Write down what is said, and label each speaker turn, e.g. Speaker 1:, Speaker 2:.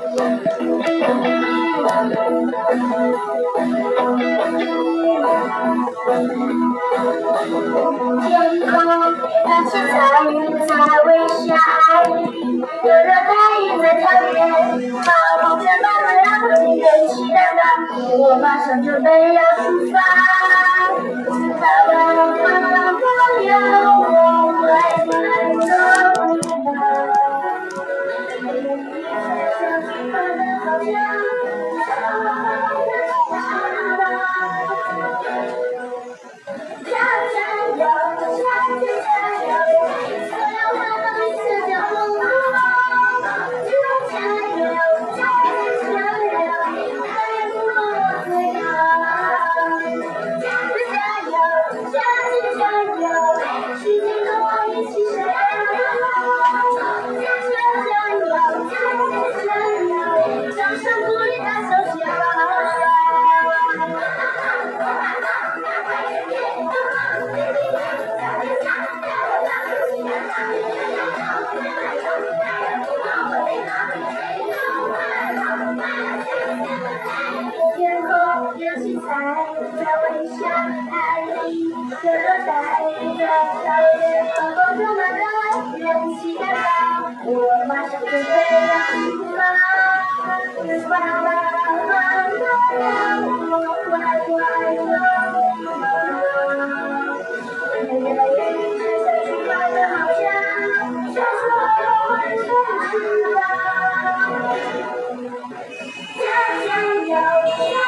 Speaker 1: 天空一起彩云在微笑，有热带雨在跳跃，好风筝把我让我心更期待吧，我马上准备要出发。Oh. 爱在微笑爱你的大雨冲刷干净这些年所有委屈他们说一切都好的安让我学会忍我时常想象你的场景里学会的